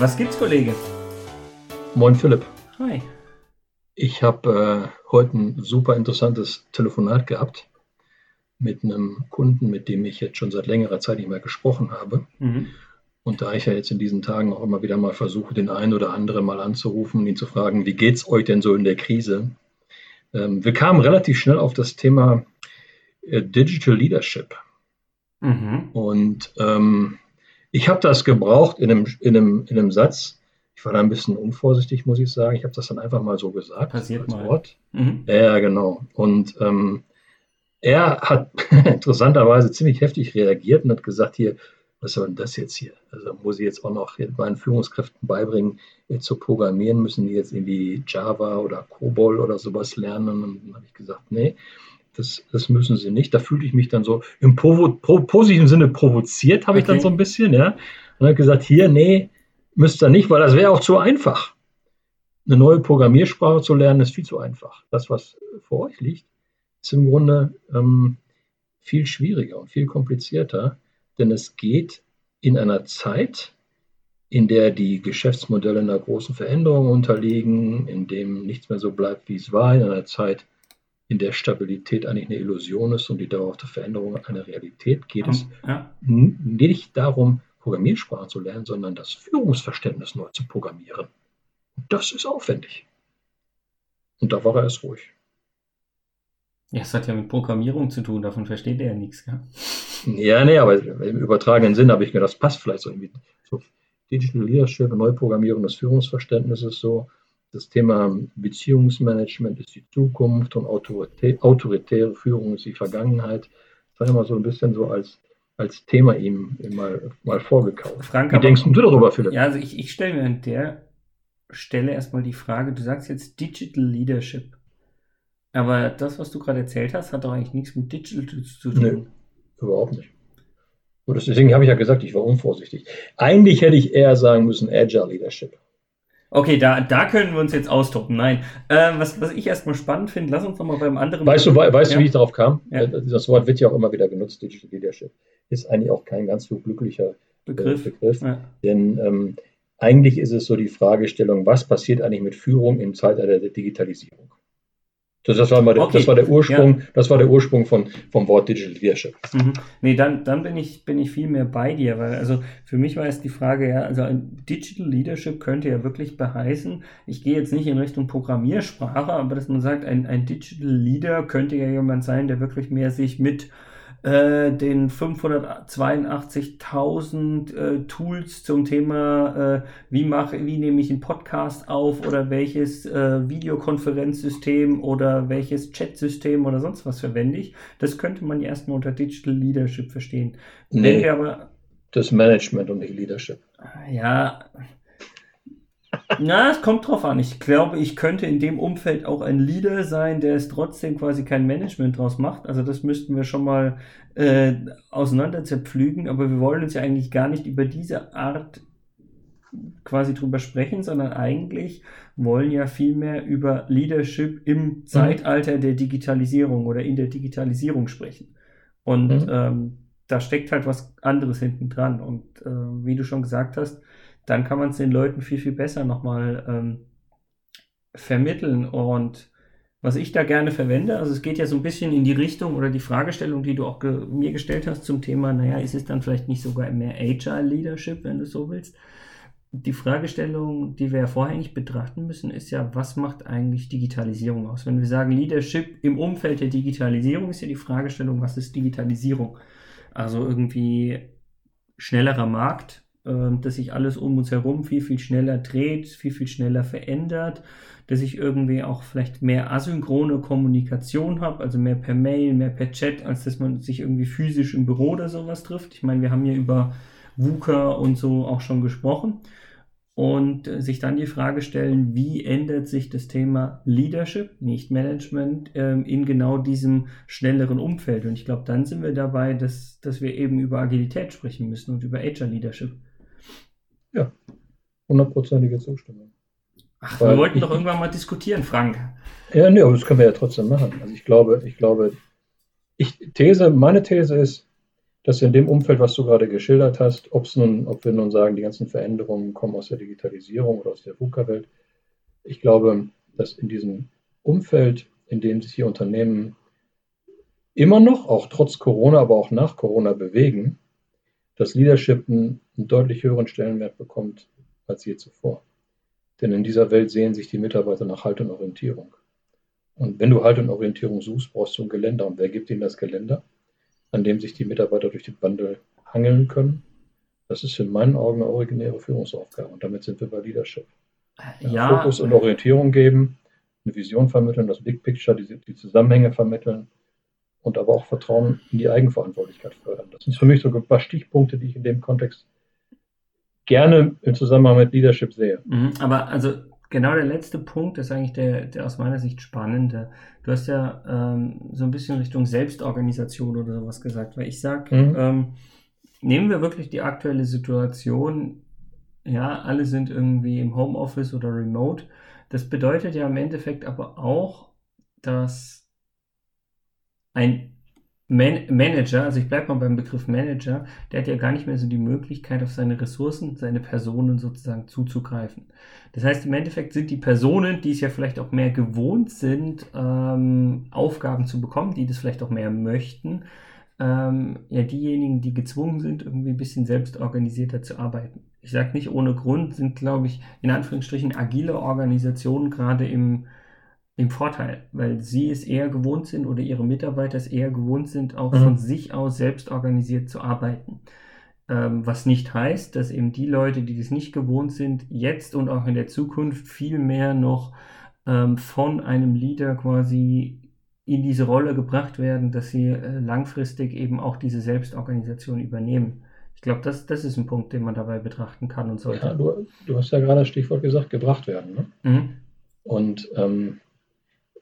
Was gibt's, Kollege? Moin Philipp. Hi. Ich habe äh, heute ein super interessantes Telefonat gehabt mit einem Kunden, mit dem ich jetzt schon seit längerer Zeit nicht mehr gesprochen habe. Mhm. Und da ich ja jetzt in diesen Tagen auch immer wieder mal versuche, den einen oder anderen mal anzurufen und ihn zu fragen, wie geht's euch denn so in der Krise? Ähm, wir kamen relativ schnell auf das Thema äh, Digital Leadership. Mhm. Und ähm, ich habe das gebraucht in einem, in, einem, in einem Satz. Ich war da ein bisschen unvorsichtig, muss ich sagen. Ich habe das dann einfach mal so gesagt. Passiert als mal. Wort. Mhm. Ja, genau. Und ähm, er hat interessanterweise ziemlich heftig reagiert und hat gesagt, hier, was soll denn das jetzt hier? Also muss ich jetzt auch noch meinen Führungskräften beibringen, zu programmieren, müssen die jetzt irgendwie Java oder COBOL oder sowas lernen? Und dann habe ich gesagt, nee, das, das müssen sie nicht. Da fühlte ich mich dann so im Provo pro positiven Sinne provoziert, habe okay. ich dann so ein bisschen, ja. Und habe gesagt, hier, nee, müsst ihr nicht, weil das wäre auch zu einfach. Eine neue Programmiersprache zu lernen, ist viel zu einfach. Das, was vor euch liegt, ist im Grunde ähm, viel schwieriger und viel komplizierter, denn es geht in einer Zeit, in der die Geschäftsmodelle einer großen Veränderung unterliegen, in dem nichts mehr so bleibt, wie es war, in einer Zeit, in der Stabilität eigentlich eine Illusion ist und die dauerhafte Veränderung eine Realität, geht es ja. nicht darum, Programmiersprachen zu lernen, sondern das Führungsverständnis neu zu programmieren. Und das ist aufwendig. Und da war er erst ruhig. Ja, es hat ja mit Programmierung zu tun, davon versteht er ja nichts. Gell? Ja, nee, aber im übertragenen Sinn habe ich mir das passt vielleicht so irgendwie. So Digital Leadership, Neuprogrammierung des Führungsverständnisses so das Thema Beziehungsmanagement ist die Zukunft und autoritäre Führung ist die Vergangenheit. Das war immer so ein bisschen so als, als Thema ihm mal, mal vorgekauft. Frank, Wie denkst du darüber, Philipp? Ja, also ich, ich stelle mir an der Stelle erstmal die Frage, du sagst jetzt Digital Leadership. Aber das, was du gerade erzählt hast, hat doch eigentlich nichts mit Digital zu tun. Nee, überhaupt nicht. Und deswegen habe ich ja gesagt, ich war unvorsichtig. Eigentlich hätte ich eher sagen müssen Agile Leadership. Okay, da, da können wir uns jetzt austoppen. Nein. Ähm, was, was ich erstmal spannend finde, lass uns nochmal beim anderen. Weißt du, we weißt ja. du, wie ich darauf kam? Ja. Äh, das Wort wird ja auch immer wieder genutzt, Digital Leadership. Ist eigentlich auch kein ganz so glücklicher äh, Begriff. Begriff ja. Denn ähm, eigentlich ist es so die Fragestellung, was passiert eigentlich mit Führung im Zeitalter der Digitalisierung? Das, das, war, mal der, okay. das war der Ursprung, ja. das war der Ursprung von, vom Wort Digital Leadership. Mhm. Nee, dann, dann bin ich, bin ich viel mehr bei dir, weil also für mich war es die Frage, ja, also ein Digital Leadership könnte ja wirklich beheißen, ich gehe jetzt nicht in Richtung Programmiersprache, aber dass man sagt, ein, ein Digital Leader könnte ja jemand sein, der wirklich mehr sich mit äh, den 582.000 äh, Tools zum Thema, äh, wie mache, wie nehme ich einen Podcast auf oder welches äh, Videokonferenzsystem oder welches Chatsystem oder sonst was verwende ich. Das könnte man ja erstmal unter Digital Leadership verstehen. Nee, aber, das Management und nicht Leadership. Ja, na, es kommt drauf an. Ich glaube, ich könnte in dem Umfeld auch ein Leader sein, der es trotzdem quasi kein Management draus macht. Also das müssten wir schon mal äh, auseinander zerpflügen. Aber wir wollen uns ja eigentlich gar nicht über diese Art quasi drüber sprechen, sondern eigentlich wollen ja vielmehr über Leadership im mhm. Zeitalter der Digitalisierung oder in der Digitalisierung sprechen. Und mhm. ähm, da steckt halt was anderes hinten dran. Und äh, wie du schon gesagt hast, dann kann man es den Leuten viel, viel besser nochmal ähm, vermitteln. Und was ich da gerne verwende, also es geht ja so ein bisschen in die Richtung oder die Fragestellung, die du auch ge mir gestellt hast zum Thema, naja, ist es dann vielleicht nicht sogar mehr Agile Leadership, wenn du so willst? Die Fragestellung, die wir ja vorhängig betrachten müssen, ist ja, was macht eigentlich Digitalisierung aus? Wenn wir sagen Leadership im Umfeld der Digitalisierung, ist ja die Fragestellung, was ist Digitalisierung? Also irgendwie schnellerer Markt, dass sich alles um uns herum viel, viel schneller dreht, viel, viel schneller verändert, dass ich irgendwie auch vielleicht mehr asynchrone Kommunikation habe, also mehr per Mail, mehr per Chat, als dass man sich irgendwie physisch im Büro oder sowas trifft. Ich meine, wir haben hier über VUCA und so auch schon gesprochen. Und äh, sich dann die Frage stellen, wie ändert sich das Thema Leadership, nicht Management, ähm, in genau diesem schnelleren Umfeld. Und ich glaube, dann sind wir dabei, dass, dass wir eben über Agilität sprechen müssen und über Agile Leadership. Ja, hundertprozentige Zustimmung. Ach, Weil wir wollten ich, doch irgendwann mal diskutieren, Frank. Ja, nee, aber das können wir ja trotzdem machen. Also ich glaube, ich glaube, ich, These, meine These ist, dass in dem Umfeld, was du gerade geschildert hast, ob nun, ob wir nun sagen, die ganzen Veränderungen kommen aus der Digitalisierung oder aus der VUCA-Welt, ich glaube, dass in diesem Umfeld, in dem sich hier Unternehmen immer noch, auch trotz Corona, aber auch nach Corona bewegen, das Leadership einen, einen deutlich höheren Stellenwert bekommt als je zuvor. Denn in dieser Welt sehen sich die Mitarbeiter nach Halt und Orientierung. Und wenn du Halt und Orientierung suchst, brauchst du ein Geländer. Und wer gibt ihnen das Geländer? an dem sich die Mitarbeiter durch den Wandel hangeln können. Das ist in meinen Augen eine originäre Führungsaufgabe und damit sind wir bei Leadership. Äh, ja, Fokus und Orientierung geben, eine Vision vermitteln, das Big Picture, die, die Zusammenhänge vermitteln und aber auch Vertrauen in die Eigenverantwortlichkeit fördern. Das sind für mich so ein paar Stichpunkte, die ich in dem Kontext gerne im Zusammenhang mit Leadership sehe. Mhm, aber also genau der letzte Punkt ist eigentlich der, der aus meiner Sicht spannende. Du hast ja ähm, so ein bisschen Richtung Selbstorganisation oder sowas gesagt, weil ich sage, mhm. ähm, nehmen wir wirklich die aktuelle Situation, ja, alle sind irgendwie im Homeoffice oder remote. Das bedeutet ja im Endeffekt aber auch, dass ein Man Manager, also ich bleibe mal beim Begriff Manager, der hat ja gar nicht mehr so die Möglichkeit, auf seine Ressourcen, seine Personen sozusagen zuzugreifen. Das heißt, im Endeffekt sind die Personen, die es ja vielleicht auch mehr gewohnt sind, ähm, Aufgaben zu bekommen, die das vielleicht auch mehr möchten, ähm, ja diejenigen, die gezwungen sind, irgendwie ein bisschen selbstorganisierter zu arbeiten. Ich sage nicht ohne Grund, sind, glaube ich, in Anführungsstrichen agile Organisationen gerade im im Vorteil, weil sie es eher gewohnt sind oder ihre Mitarbeiter es eher gewohnt sind, auch mhm. von sich aus selbst organisiert zu arbeiten. Ähm, was nicht heißt, dass eben die Leute, die das nicht gewohnt sind, jetzt und auch in der Zukunft viel mehr noch ähm, von einem Leader quasi in diese Rolle gebracht werden, dass sie äh, langfristig eben auch diese Selbstorganisation übernehmen. Ich glaube, das, das ist ein Punkt, den man dabei betrachten kann und sollte. Ja, du, du hast ja gerade das Stichwort gesagt, gebracht werden. Ne? Mhm. Und ähm,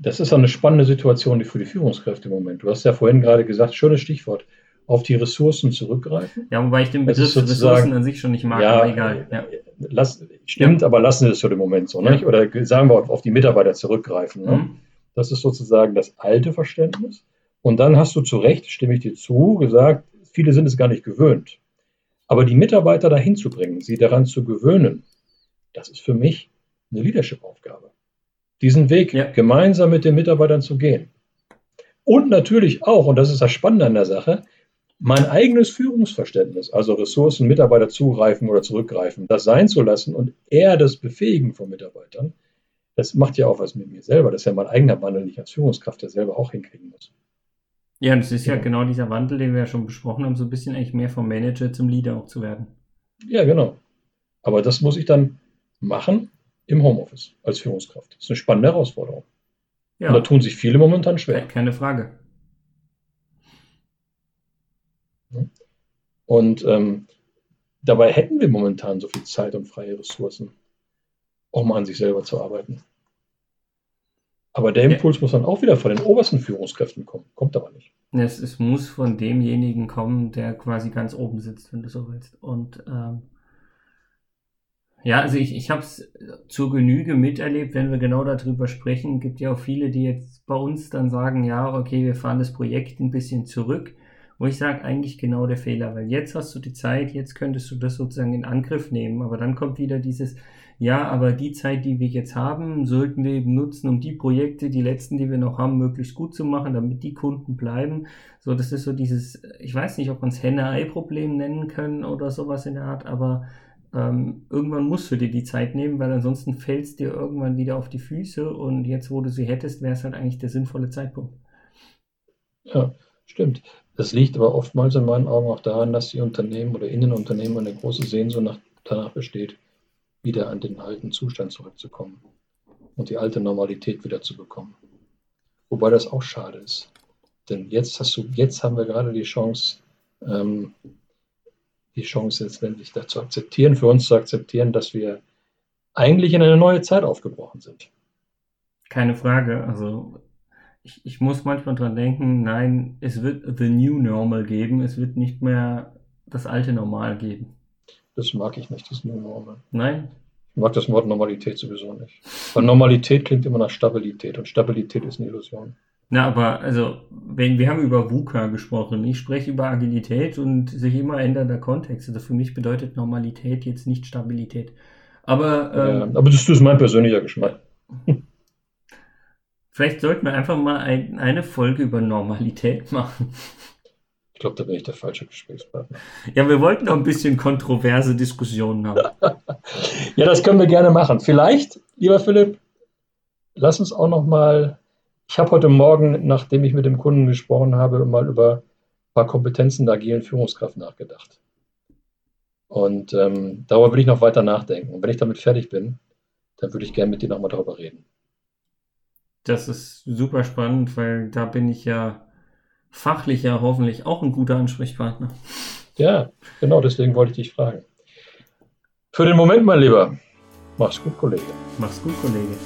das ist eine spannende Situation für die Führungskräfte im Moment. Du hast ja vorhin gerade gesagt, schönes Stichwort, auf die Ressourcen zurückgreifen. Ja, wobei ich den Begriff Ressourcen an sich schon nicht mag, ja, aber egal. Ja. Lass, stimmt, ja. aber lassen wir es für den Moment so. Ja. Oder sagen wir auf die Mitarbeiter zurückgreifen. Ne? Mhm. Das ist sozusagen das alte Verständnis. Und dann hast du zu Recht, stimme ich dir zu, gesagt, viele sind es gar nicht gewöhnt. Aber die Mitarbeiter dahin zu bringen, sie daran zu gewöhnen, das ist für mich eine Leadership-Aufgabe diesen Weg ja. gemeinsam mit den Mitarbeitern zu gehen. Und natürlich auch, und das ist das Spannende an der Sache, mein eigenes Führungsverständnis, also Ressourcen, Mitarbeiter zugreifen oder zurückgreifen, das sein zu lassen und eher das Befähigen von Mitarbeitern, das macht ja auch was mit mir selber. Das ist ja mein eigener Wandel, den ich als Führungskraft ja selber auch hinkriegen muss. Ja, und das ist ja, ja genau dieser Wandel, den wir ja schon besprochen haben, so ein bisschen eigentlich mehr vom Manager zum Leader auch zu werden. Ja, genau. Aber das muss ich dann machen im Homeoffice als Führungskraft. Das ist eine spannende Herausforderung. Ja. Und da tun sich viele momentan schwer. Keine Frage. Und ähm, dabei hätten wir momentan so viel Zeit und freie Ressourcen, auch mal an sich selber zu arbeiten. Aber der Impuls ja. muss dann auch wieder von den obersten Führungskräften kommen. Kommt aber nicht. Es, es muss von demjenigen kommen, der quasi ganz oben sitzt, wenn du so willst. Und ähm, ja, also ich, ich habe es zur Genüge miterlebt, wenn wir genau darüber sprechen. gibt ja auch viele, die jetzt bei uns dann sagen, ja, okay, wir fahren das Projekt ein bisschen zurück. Wo ich sage, eigentlich genau der Fehler, weil jetzt hast du die Zeit, jetzt könntest du das sozusagen in Angriff nehmen. Aber dann kommt wieder dieses, ja, aber die Zeit, die wir jetzt haben, sollten wir eben nutzen, um die Projekte, die letzten, die wir noch haben, möglichst gut zu machen, damit die Kunden bleiben. So, das ist so dieses, ich weiß nicht, ob man es Henne-Ei-Problem nennen können oder sowas in der Art, aber ähm, irgendwann musst du dir die Zeit nehmen, weil ansonsten fällt es dir irgendwann wieder auf die Füße und jetzt, wo du sie hättest, wäre es halt eigentlich der sinnvolle Zeitpunkt. Ja, stimmt. Das liegt aber oftmals in meinen Augen auch daran, dass die Unternehmen oder Innenunternehmen eine große Sehnsucht nach, danach besteht, wieder an den alten Zustand zurückzukommen und die alte Normalität wieder zu bekommen. Wobei das auch schade ist. Denn jetzt hast du, jetzt haben wir gerade die Chance, ähm, die Chance letztendlich dazu akzeptieren, für uns zu akzeptieren, dass wir eigentlich in eine neue Zeit aufgebrochen sind. Keine Frage. Also ich, ich muss manchmal dran denken, nein, es wird The New Normal geben, es wird nicht mehr das alte Normal geben. Das mag ich nicht, das New Normal. Nein. Ich mag das Wort Normalität sowieso nicht. Weil Normalität klingt immer nach Stabilität und Stabilität ist eine Illusion. Na, aber also, wenn wir haben über VUCA gesprochen, ich spreche über Agilität und sich immer ändernder Kontext. Also für mich bedeutet Normalität jetzt nicht Stabilität. Aber, ähm, ja, aber das ist mein persönlicher Geschmack. Vielleicht sollten wir einfach mal ein, eine Folge über Normalität machen. Ich glaube, da bin ich der falsche Gesprächspartner. Ja, wir wollten noch ein bisschen kontroverse Diskussionen haben. ja, das können wir gerne machen. Vielleicht, lieber Philipp, lass uns auch noch mal. Ich habe heute Morgen, nachdem ich mit dem Kunden gesprochen habe, mal über ein paar Kompetenzen der agilen Führungskraft nachgedacht. Und ähm, darüber will ich noch weiter nachdenken. Und wenn ich damit fertig bin, dann würde ich gerne mit dir nochmal darüber reden. Das ist super spannend, weil da bin ich ja fachlich ja hoffentlich auch ein guter Ansprechpartner. Ja, genau, deswegen wollte ich dich fragen. Für den Moment, mein Lieber, mach's gut, Kollege. Mach's gut, Kollege.